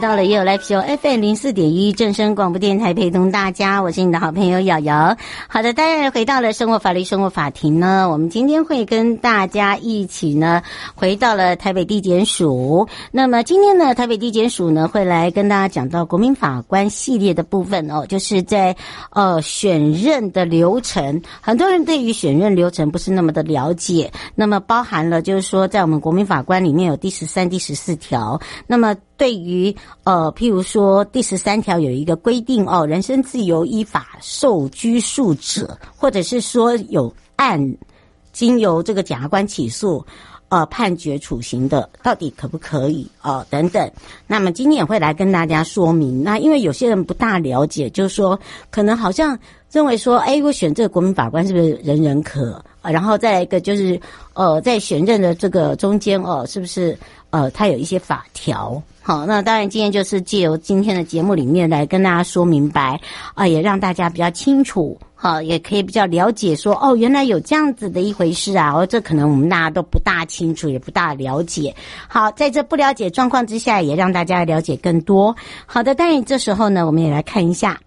回到也有 Live Show FM 零四点一正声广播电台，陪同大家，我是你的好朋友瑶瑶。好的，当然回到了生活法律生活法庭呢，我们今天会跟大家一起呢，回到了台北地检署。那么今天呢，台北地检署呢会来跟大家讲到国民法官系列的部分哦，就是在呃选任的流程，很多人对于选任流程不是那么的了解。那么包含了就是说，在我们国民法官里面有第十三、第十四条，那么。对于，呃譬如说第十三条有一个规定哦，人身自由依法受拘束者，或者是说有案经由这个检察官起诉，呃，判决处刑的，到底可不可以哦，等等。那么今天也会来跟大家说明。那因为有些人不大了解，就是说可能好像认为说，哎，我选这个国民法官是不是人人可？然后再一个就是，呃，在选任的这个中间哦，是不是呃，他有一些法条？好，那当然，今天就是借由今天的节目里面来跟大家说明白啊，也让大家比较清楚，好，也可以比较了解说，哦，原来有这样子的一回事啊，哦，这可能我们大家都不大清楚，也不大了解。好，在这不了解状况之下，也让大家了解更多。好的，当然这时候呢，我们也来看一下。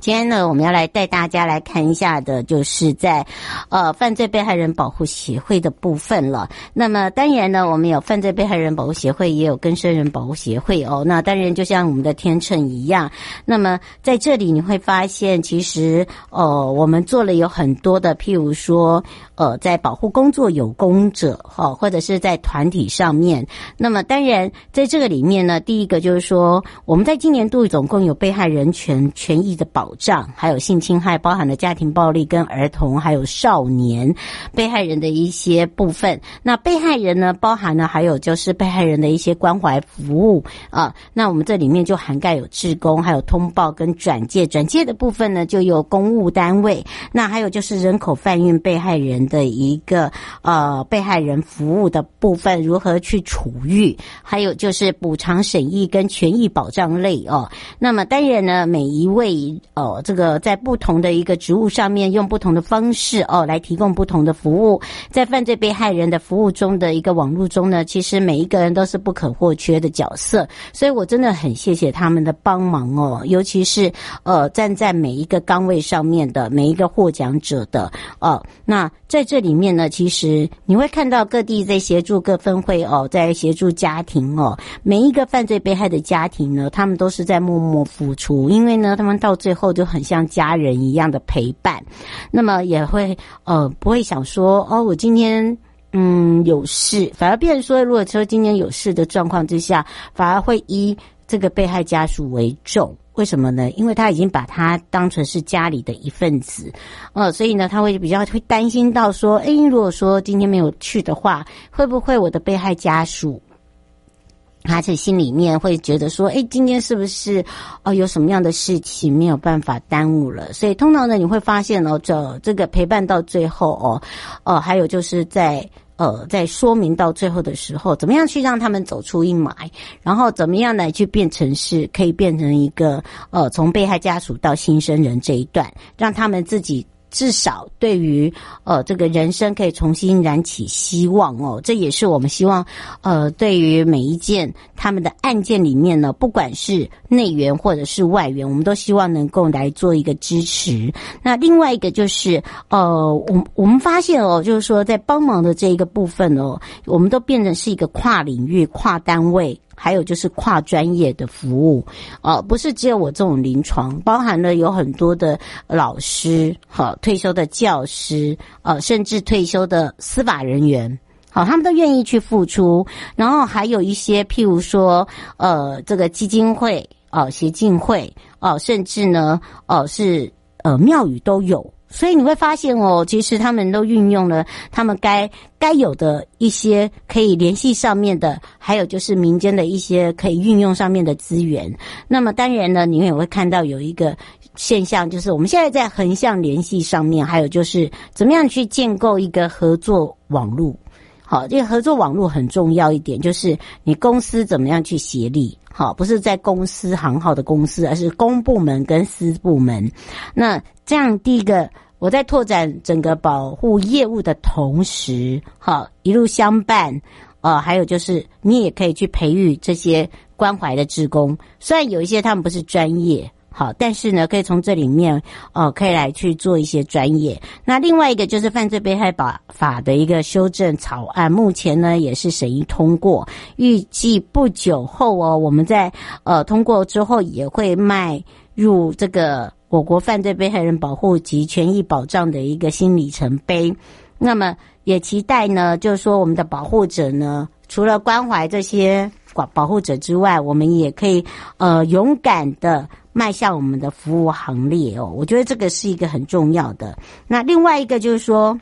今天呢，我们要来带大家来看一下的，就是在呃犯罪被害人保护协会的部分了。那么当然呢，我们有犯罪被害人保护协会，也有更生人保护协会哦。那当然就像我们的天秤一样。那么在这里你会发现，其实呃我们做了有很多的，譬如说呃在保护工作有功者哈，或者是在团体上面。那么当然在这个里面呢，第一个就是说我们在今年度总共有被害人权权益的保。保障，还有性侵害，包含了家庭暴力跟儿童还有少年被害人的一些部分。那被害人呢，包含了还有就是被害人的一些关怀服务啊。那我们这里面就涵盖有志工，还有通报跟转介。转介的部分呢，就有公务单位。那还有就是人口贩运被害人的一个呃被害人服务的部分，如何去处遇？还有就是补偿审议跟权益保障类哦。那么当然呢，每一位。哦，这个在不同的一个职务上面，用不同的方式哦来提供不同的服务，在犯罪被害人的服务中的一个网络中呢，其实每一个人都是不可或缺的角色，所以我真的很谢谢他们的帮忙哦，尤其是呃站在每一个岗位上面的每一个获奖者的哦，那在这里面呢，其实你会看到各地在协助各分会哦，在协助家庭哦，每一个犯罪被害的家庭呢，他们都是在默默付出，因为呢，他们到最后。就很像家人一样的陪伴，那么也会呃不会想说哦，我今天嗯有事，反而变成说，如果说今天有事的状况之下，反而会以这个被害家属为重。为什么呢？因为他已经把他当成是家里的一份子，呃，所以呢，他会比较会担心到说，诶，如果说今天没有去的话，会不会我的被害家属？他在心里面会觉得说：“哎，今天是不是哦有什么样的事情没有办法耽误了？”所以通常呢，你会发现哦，这这个陪伴到最后哦，哦，还有就是在呃在说明到最后的时候，怎么样去让他们走出阴霾，然后怎么样来去变成是可以变成一个呃从被害家属到新生人这一段，让他们自己。至少对于呃这个人生可以重新燃起希望哦，这也是我们希望呃对于每一件他们的案件里面呢，不管是内援或者是外援，我们都希望能够来做一个支持。那另外一个就是呃，我我们发现哦，就是说在帮忙的这一个部分哦，我们都变成是一个跨领域、跨单位。还有就是跨专业的服务，哦，不是只有我这种临床，包含了有很多的老师，好，退休的教师，呃，甚至退休的司法人员，好，他们都愿意去付出。然后还有一些，譬如说，呃，这个基金会，哦，协进会，哦，甚至呢，哦，是呃庙宇都有。所以你会发现哦，其实他们都运用了他们该该有的一些可以联系上面的，还有就是民间的一些可以运用上面的资源。那么当然呢，你也会看到有一个现象，就是我们现在在横向联系上面，还有就是怎么样去建构一个合作网络。好，这个合作网络很重要一点，就是你公司怎么样去协力。好，不是在公司行号的公司，而是公部门跟私部门。那这样，第一个，我在拓展整个保护业务的同时，好，一路相伴。哦，还有就是，你也可以去培育这些关怀的职工。虽然有一些他们不是专业。好，但是呢，可以从这里面，哦，可以来去做一些专业。那另外一个就是犯罪被害法法的一个修正草案，目前呢也是审议通过，预计不久后哦，我们在呃通过之后也会迈入这个我国犯罪被害人保护及权益保障的一个新里程碑。那么也期待呢，就是说我们的保护者呢，除了关怀这些保保护者之外，我们也可以呃勇敢的。迈向我们的服务行列哦，我觉得这个是一个很重要的。那另外一个就是说，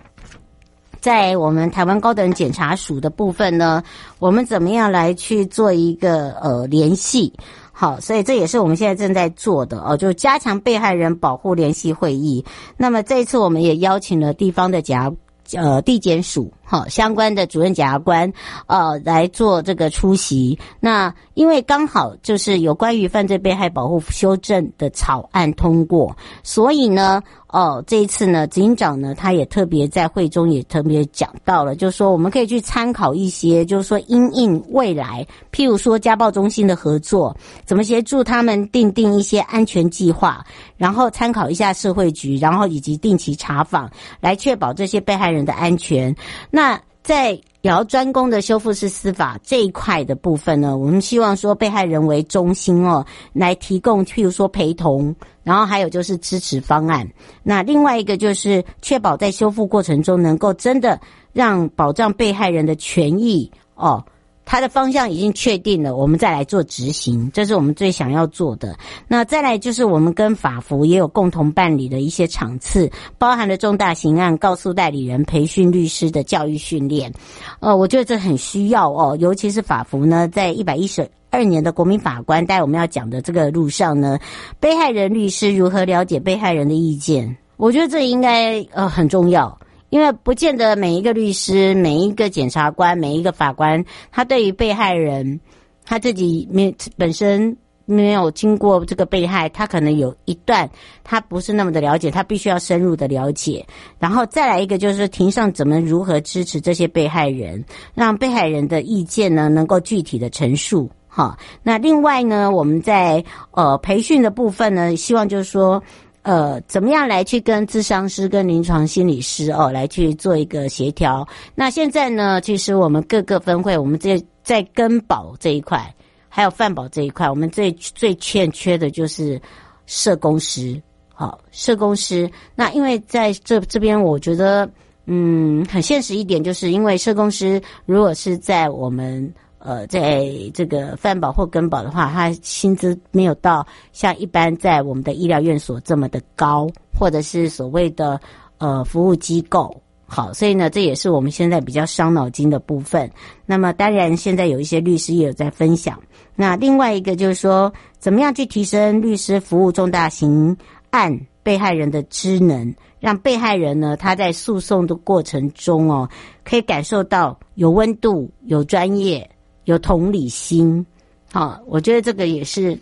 在我们台湾高等检察署的部分呢，我们怎么样来去做一个呃联系？好，所以这也是我们现在正在做的哦，就加强被害人保护联系会议。那么这一次我们也邀请了地方的检呃地检署。哈，相关的主任检察官，呃，来做这个出席。那因为刚好就是有关于犯罪被害保护修正的草案通过，所以呢，哦，这一次呢，执行长呢，他也特别在会中也特别讲到了，就是说我们可以去参考一些，就是说因应未来，譬如说家暴中心的合作，怎么协助他们订定一些安全计划，然后参考一下社会局，然后以及定期查访，来确保这些被害人的安全。那在然后专攻的修复式司法这一块的部分呢，我们希望说被害人为中心哦，来提供譬如说陪同，然后还有就是支持方案。那另外一个就是确保在修复过程中能够真的让保障被害人的权益哦。它的方向已经确定了，我们再来做执行，这是我们最想要做的。那再来就是我们跟法服也有共同办理的一些场次，包含了重大刑案告诉代理人培训律师的教育训练。呃，我觉得这很需要哦，尤其是法服呢，在一百一十二年的国民法官带我们要讲的这个路上呢，被害人律师如何了解被害人的意见，我觉得这应该呃很重要。因为不见得每一个律师、每一个检察官、每一个法官，他对于被害人，他自己没本身没有经过这个被害，他可能有一段他不是那么的了解，他必须要深入的了解。然后再来一个就是庭上怎么如何支持这些被害人，让被害人的意见呢能够具体的陈述。好，那另外呢，我们在呃培训的部分呢，希望就是说。呃，怎么样来去跟咨商师、跟临床心理师哦，来去做一个协调？那现在呢，其实我们各个分会，我们这在跟保这一块，还有饭保这一块，我们最最欠缺的就是社工师。好，社工师。那因为在这这边，我觉得嗯，很现实一点，就是因为社工师如果是在我们。呃，在这个犯保或跟保的话，他薪资没有到像一般在我们的医疗院所这么的高，或者是所谓的呃服务机构。好，所以呢，这也是我们现在比较伤脑筋的部分。那么，当然现在有一些律师也有在分享。那另外一个就是说，怎么样去提升律师服务重大刑案被害人的知能，让被害人呢，他在诉讼的过程中哦，可以感受到有温度、有专业。有同理心，好，我觉得这个也是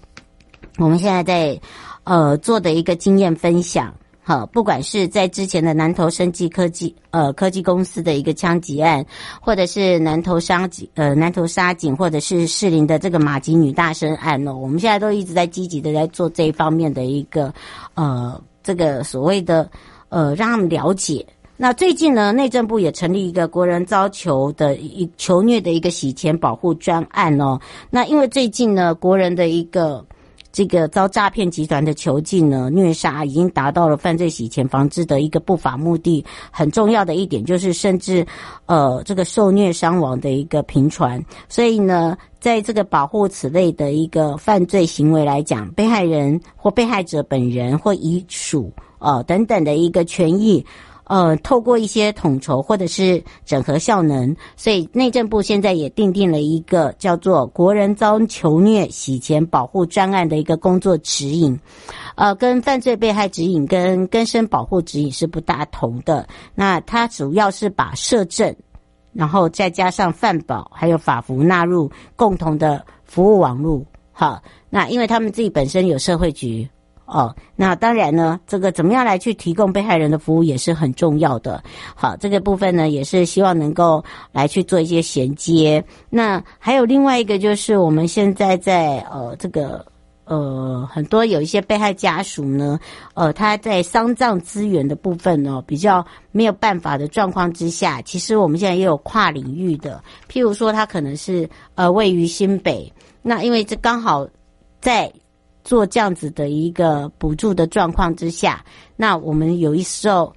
我们现在在呃做的一个经验分享。好，不管是在之前的南投生技科技呃科技公司的一个枪击案，或者是南投杀警呃南投杀警，或者是士林的这个马吉女大生案哦，我们现在都一直在积极的在做这一方面的一个呃这个所谓的呃让他们了解。那最近呢，内政部也成立一个国人遭囚的一囚虐的一个洗钱保护专案哦。那因为最近呢，国人的一个这个遭诈骗集团的囚禁呢，虐杀已经达到了犯罪洗钱防治的一个不法目的。很重要的一点就是，甚至呃这个受虐伤亡的一个频传。所以呢，在这个保护此类的一个犯罪行为来讲，被害人或被害者本人或遗属呃等等的一个权益。呃，透过一些统筹或者是整合效能，所以内政部现在也订定了一个叫做“国人遭囚虐洗钱保护专案”的一个工作指引，呃，跟犯罪被害指引跟根生保护指引是不大同的。那它主要是把社政，然后再加上犯保还有法服纳入共同的服务网络。好，那因为他们自己本身有社会局。哦，那当然呢，这个怎么样来去提供被害人的服务也是很重要的。好，这个部分呢，也是希望能够来去做一些衔接。那还有另外一个就是，我们现在在呃这个呃很多有一些被害家属呢，呃他在丧葬资源的部分呢，比较没有办法的状况之下，其实我们现在也有跨领域的，譬如说他可能是呃位于新北，那因为这刚好在。做这样子的一个补助的状况之下，那我们有一时候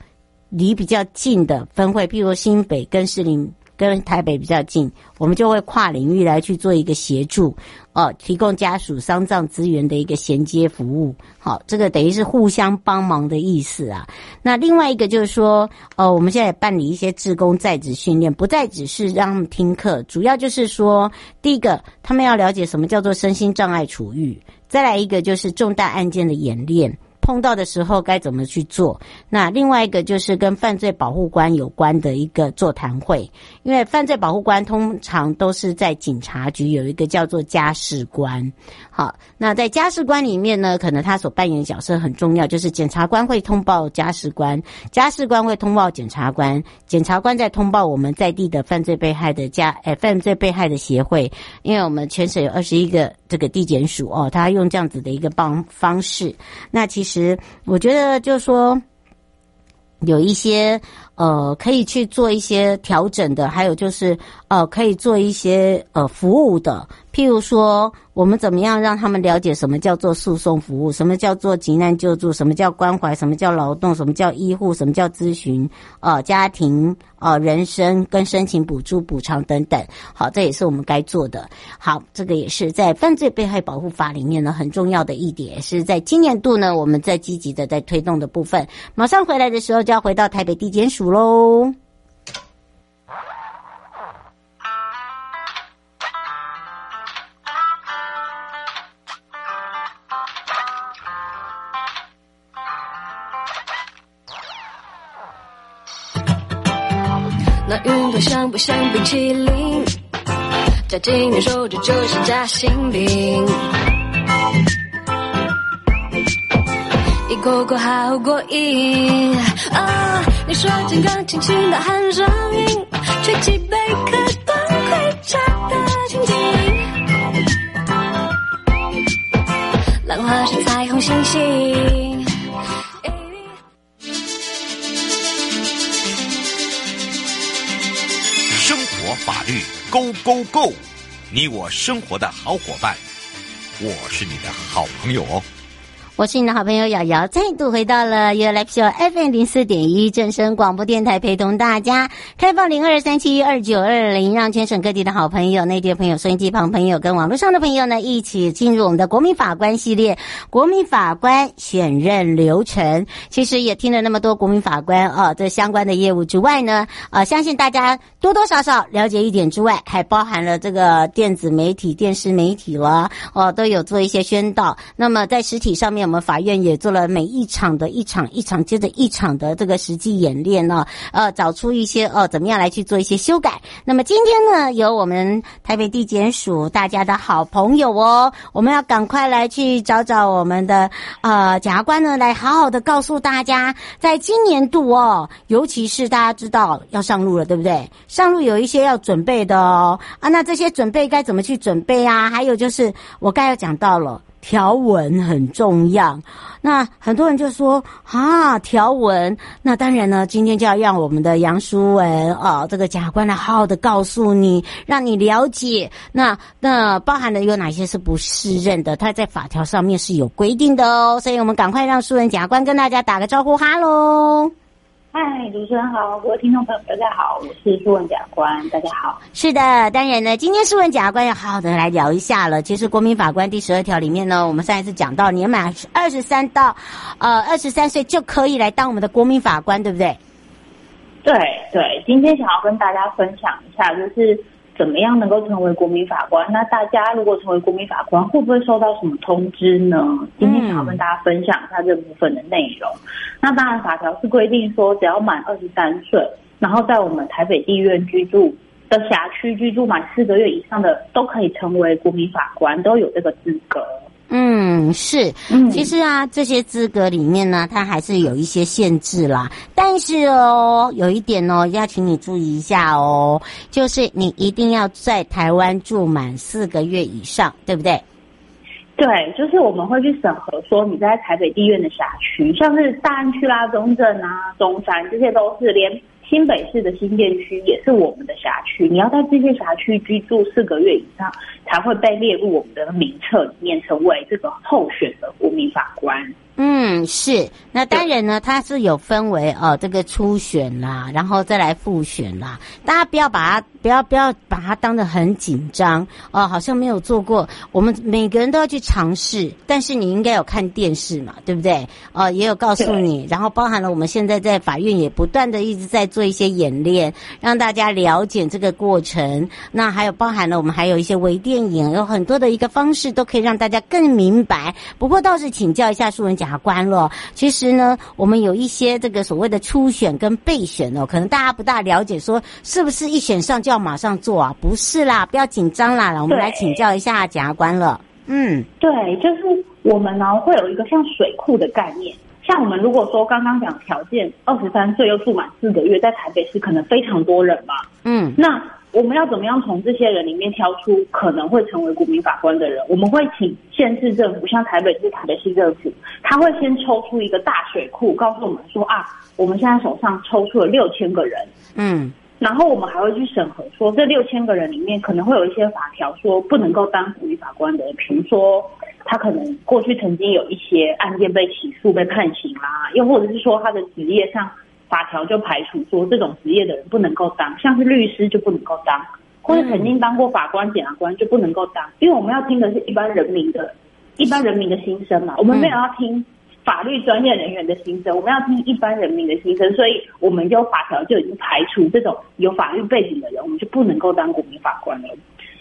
离比较近的分会，譬如新北跟士林跟台北比较近，我们就会跨领域来去做一个协助，哦，提供家属丧葬资源的一个衔接服务。好，这个等于是互相帮忙的意思啊。那另外一个就是说，呃，我们现在也办理一些志工在职训练，不再只是让他们听课，主要就是说，第一个，他们要了解什么叫做身心障碍处遇。再来一个就是重大案件的演练。碰到的时候该怎么去做？那另外一个就是跟犯罪保护官有关的一个座谈会，因为犯罪保护官通常都是在警察局有一个叫做家事官。好，那在家事官里面呢，可能他所扮演的角色很重要，就是检察官会通报家事官，家事官会通报检察官，检察官再通报我们在地的犯罪被害的家，诶，犯罪被害的协会，因为我们全省有二十一个这个地检署哦，他用这样子的一个帮方式，那其实。其实，我觉得就是说，有一些呃可以去做一些调整的，还有就是呃可以做一些呃服务的，譬如说。我们怎么样让他们了解什么叫做诉讼服务，什么叫做急难救助，什么叫关怀，什么叫劳动，什么叫医护，什么叫咨询，呃，家庭，呃，人身跟申请补助、补偿等等。好，这也是我们该做的。好，这个也是在犯罪被害保护法里面呢很重要的一点，是在今年度呢我们在积极的在推动的部分。马上回来的时候就要回到台北地检署喽。那运动像不像冰淇淋？夹紧你手指就像夹心饼。过过好过瘾啊！你说间隔轻轻的喊声音，吹起贝壳端盔甲的情景，浪花是彩虹星星。生活法律 Go Go Go，你我生活的好伙伴，我是你的好朋友哦。我是你的好朋友瑶瑶，再度回到了 You Live Show FM 零四点一正声广播电台，陪同大家开放零二三七二九二零，让全省各地的好朋友、内地的朋友、收音机旁朋友跟网络上的朋友呢，一起进入我们的国民法官系列国民法官选任流程。其实也听了那么多国民法官啊，这相关的业务之外呢，呃，相信大家多多少少了解一点之外，还包含了这个电子媒体、电视媒体了哦，都有做一些宣导。那么在实体上面。我们法院也做了每一场的一场一场接着一场的这个实际演练呢，呃，找出一些呃怎么样来去做一些修改。那么今天呢，由我们台北地检署大家的好朋友哦，我们要赶快来去找找我们的呃检察官呢，来好好的告诉大家，在今年度哦，尤其是大家知道要上路了，对不对？上路有一些要准备的哦啊，那这些准备该怎么去准备啊？还有就是我刚才讲到了。条文很重要，那很多人就说啊，条文，那当然呢，今天就要让我们的杨淑文啊，这个检察官来好好的告诉你，让你了解，那那包含的有哪些是不适任的，他在法条上面是有规定的哦，所以我们赶快让淑文检察官跟大家打个招呼，哈喽。嗨，主持人好，各位听众朋友，大家好，我是苏文检察官，大家好。是的，当然呢，今天苏文检察官要好好的来聊一下了。其实国民法官第十二条里面呢，我们上一次讲到，年满二十三到呃二十三岁就可以来当我们的国民法官，对不对？对对，今天想要跟大家分享一下，就是。怎么样能够成为国民法官？那大家如果成为国民法官，会不会收到什么通知呢？今天想要跟大家分享一下这部分的内容。那当然，法条是规定说，只要满二十三岁，然后在我们台北地院居住的辖区居住满四个月以上的，都可以成为国民法官，都有这个资格。嗯，是，嗯，其实啊，这些资格里面呢，它还是有一些限制啦。但是哦，有一点哦，要请你注意一下哦，就是你一定要在台湾住满四个月以上，对不对？对，就是我们会去审核，说你在台北地院的辖区，像是大安区啦、中正啊、中山，这些都是连。新北市的新店区也是我们的辖区，你要在这些辖区居住四个月以上，才会被列入我们的名册里面，成为这个候选的国民法官。嗯，是。那当然呢，它是有分为哦，这个初选啦，然后再来复选啦。大家不要把它，不要不要把它当得很紧张哦，好像没有做过。我们每个人都要去尝试，但是你应该有看电视嘛，对不对？哦，也有告诉你，然后包含了我们现在在法院也不断的一直在做一些演练，让大家了解这个过程。那还有包含了我们还有一些微电影，有很多的一个方式都可以让大家更明白。不过倒是请教一下素文检察官了，其实呢，我们有一些这个所谓的初选跟备选哦，可能大家不大了解，说是不是一选上就要马上做啊？不是啦，不要紧张啦，我们来请教一下检察官了。嗯，对，就是我们呢会有一个像水库的概念，像我们如果说刚刚讲条件，二十三岁又住满四个月，在台北市可能非常多人嘛。嗯，那。我们要怎么样从这些人里面挑出可能会成为国民法官的人？我们会请县市政府，像台北市、台北市政府，他会先抽出一个大水库，告诉我们说啊，我们现在手上抽出了六千个人，嗯，然后我们还会去审核，说这六千个人里面可能会有一些法条说不能够当国民法官的人，比如说他可能过去曾经有一些案件被起诉、被判刑啦，又或者是说他的职业上。法条就排除说这种职业的人不能够当，像是律师就不能够当，或者曾经当过法官、检察官就不能够当，因为我们要听的是一般人民的、一般人民的心声嘛，我们没有要听法律专业人员的心声，我们要听一般人民的心声，所以我们就法条就已经排除这种有法律背景的人，我们就不能够当国民法官了。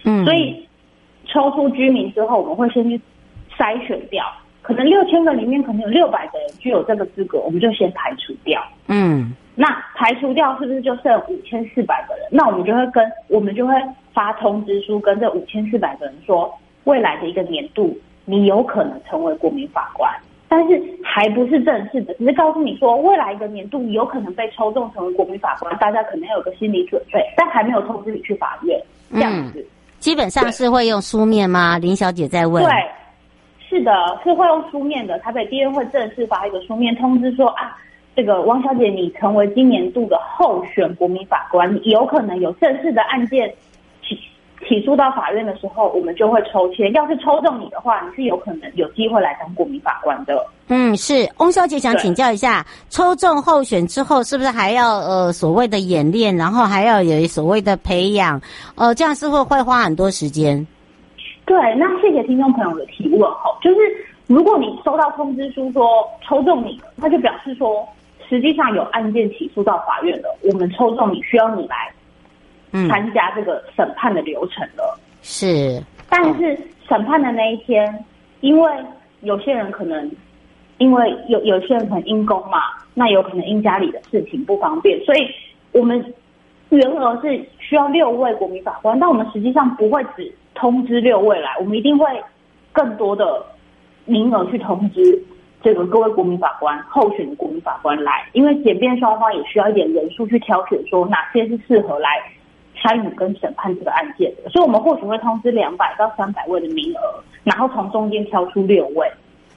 嗯，所以抽出居民之后，我们会先去筛选掉。可能六千个里面可能有六百个人具有这个资格，我们就先排除掉。嗯，那排除掉是不是就剩五千四百个人？那我们就会跟我们就会发通知书，跟这五千四百个人说，未来的一个年度你有可能成为国民法官。但是还不是正式的，只是告诉你说，未来一个年度你有可能被抽中成为国民法官，大家可能要有个心理准备，但还没有通知你去法院这样子。嗯、基本上是会用书面吗？林小姐在问。对，是的，是会用书面的。台北地院会正式发一个书面通知说啊，这个汪小姐你成为今年度的候选国民法官，你有可能有正式的案件。起诉到法院的时候，我们就会抽签。要是抽中你的话，你是有可能有机会来当国民法官的。嗯，是翁小姐想请教一下，抽中候选之后，是不是还要呃所谓的演练，然后还要有所谓的培养？呃，这样是会会花很多时间。对，那谢谢听众朋友的提问哈。就是如果你收到通知书说抽中你了，那就表示说实际上有案件起诉到法院了，我们抽中你需要你来。参加这个审判的流程了，是，但是审判的那一天，因为有些人可能，因为有有些人可能因公嘛，那有可能因家里的事情不方便，所以我们原额是需要六位国民法官，但我们实际上不会只通知六位来，我们一定会更多的名额去通知这个各位国民法官候选的国民法官来，因为检辩双方也需要一点人数去挑选，说哪些是适合来。参与跟审判这个案件的，所以我们或许会通知两百到三百位的名额，然后从中间挑出六位。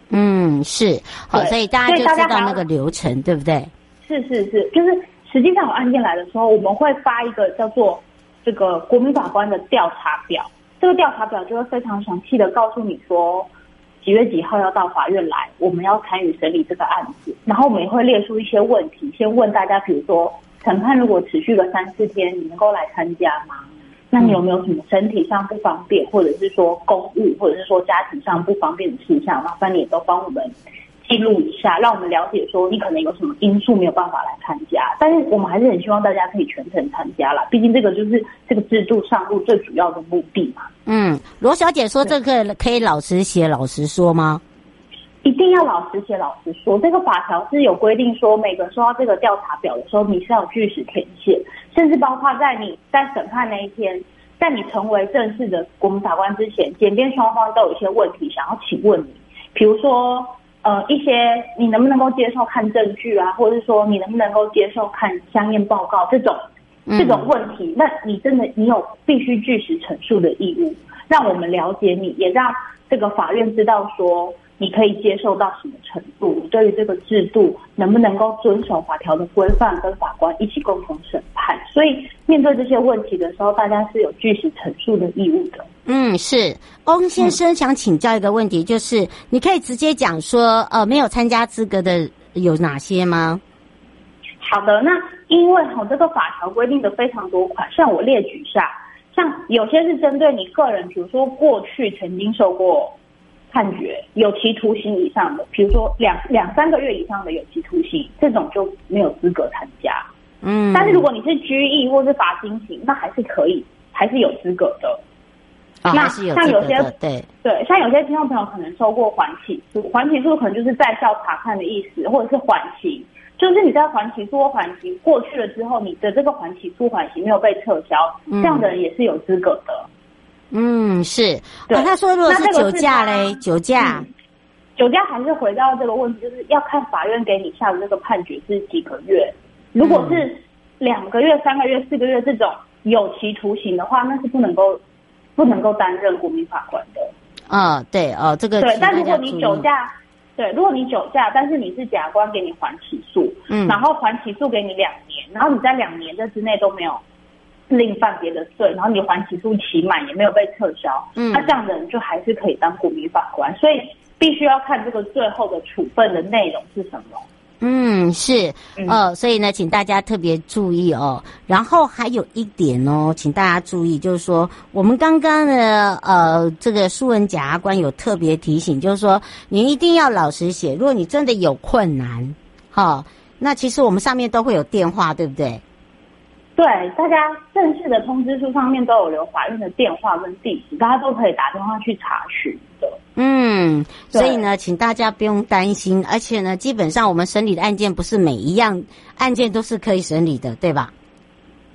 嗯，是，好，所以大家就知道那个流程，对不对？是是是，就是实际上有案件来的时候，我们会发一个叫做这个国民法官的调查表，这个调查表就会非常详细的告诉你说几月几号要到法院来，我们要参与审理这个案子，然后我们也会列出一些问题，先问大家，比如说。审判如果持续了三四天，你能够来参加吗？那你有没有什么身体上不方便，或者是说公务，或者是说家庭上不方便的事项？麻烦你也都帮我们记录一下，让我们了解说你可能有什么因素没有办法来参加。但是我们还是很希望大家可以全程参加啦，毕竟这个就是这个制度上路最主要的目的嘛。嗯，罗小姐说这个可以老实写、老实说吗？一定要老实写、老实说。这个法条是有规定说，每个收到这个调查表的时候，你是要据实填写，甚至包括在你在审判那一天，在你成为正式的国民法官之前，检辩双方都有一些问题想要请问你，比如说，呃，一些你能不能够接受看证据啊，或者是说你能不能够接受看相验报告这种这种问题，那你真的你有必须据实陈述的义务，让我们了解你，也让这个法院知道说。你可以接受到什么程度？你对于这个制度能不能够遵守法条的规范，跟法官一起共同审判？所以面对这些问题的时候，大家是有据实陈述的义务的。嗯，是。翁先生想请教一个问题，就是、嗯、你可以直接讲说，呃，没有参加资格的有哪些吗？好的，那因为哈，这个法条规定的非常多款，像我列举下，像有些是针对你个人，比如说过去曾经受过。判决有期徒刑以上的，比如说两两三个月以上的有期徒刑，这种就没有资格参加。嗯，但是如果你是拘役或是罚金刑，那还是可以，还是有资格的。哦、那有像有些对对，像有些听众朋友可能收过缓起诉，缓起诉可能就是在校查看的意思，或者是缓刑，就是你在缓起诉或缓刑过去了之后，你的这个缓起诉缓刑没有被撤销，嗯、这样的人也是有资格的。嗯，是。对、哦，他说如果是酒驾嘞，酒驾，酒驾还是回到这个问题，就是要看法院给你下的这个判决是几个月。如果是两个月、三个月、四个月这种有期徒刑的话，那是不能够不能够担任国民法官的。啊、哦，对哦，这个对。但如果你酒驾，对，如果你酒驾，但是你是检察官给你缓起诉，嗯，然后缓起诉给你两年，然后你在两年这之内都没有。另犯别的罪，然后你缓起诉期满也没有被撤销，嗯，那这样的人就还是可以当国民法官，所以必须要看这个最后的处分的内容是什么。嗯，是，嗯、哦，所以呢，请大家特别注意哦。然后还有一点哦，请大家注意，就是说我们刚刚呢呃，这个苏文检察官有特别提醒，就是说你一定要老实写。如果你真的有困难，好、哦，那其实我们上面都会有电话，对不对？对，大家正式的通知书上面都有留法院的电话跟地址，大家都可以打电话去查询的。嗯，所以呢，请大家不用担心，而且呢，基本上我们审理的案件不是每一样案件都是可以审理的，对吧？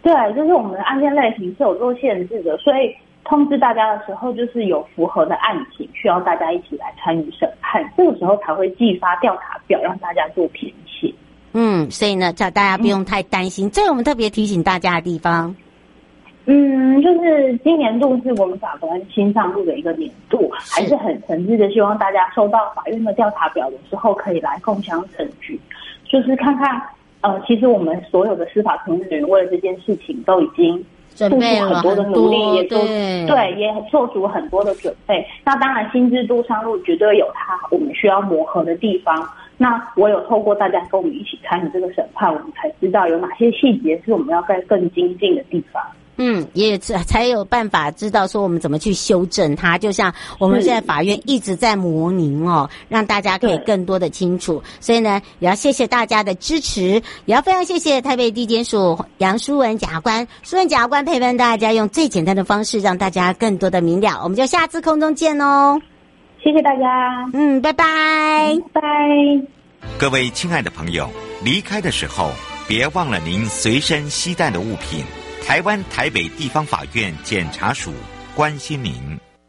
对，就是我们的案件类型是有做限制的，所以通知大家的时候，就是有符合的案情需要大家一起来参与审判，这个时候才会寄发调查表让大家做填写。嗯，所以呢，叫大家不用太担心。这是我们特别提醒大家的地方。嗯，就是今年度是我们法官新上路的一个年度，还是很诚挚的希望大家收到法院的调查表的时候，可以来共享证据，就是看看，呃，其实我们所有的司法从业人员为了这件事情都已经付出很多的努力，也做对，对，也做足很多的准备。那当然，新制度上路绝对有它我们需要磨合的地方。那我有透过大家跟我们一起参与这个审判，我们才知道有哪些细节是我们要再更精进的地方。嗯，也才有办法知道说我们怎么去修正它。就像我们现在法院一直在模拟哦，让大家可以更多的清楚。所以呢，也要谢谢大家的支持，也要非常谢谢台北地检署杨淑文检察官，淑文检察官陪伴大家，用最简单的方式让大家更多的明了。我们就下次空中见哦。谢谢大家，嗯，拜拜，拜拜。各位亲爱的朋友，离开的时候别忘了您随身携带的物品。台湾台北地方法院检察署关心您。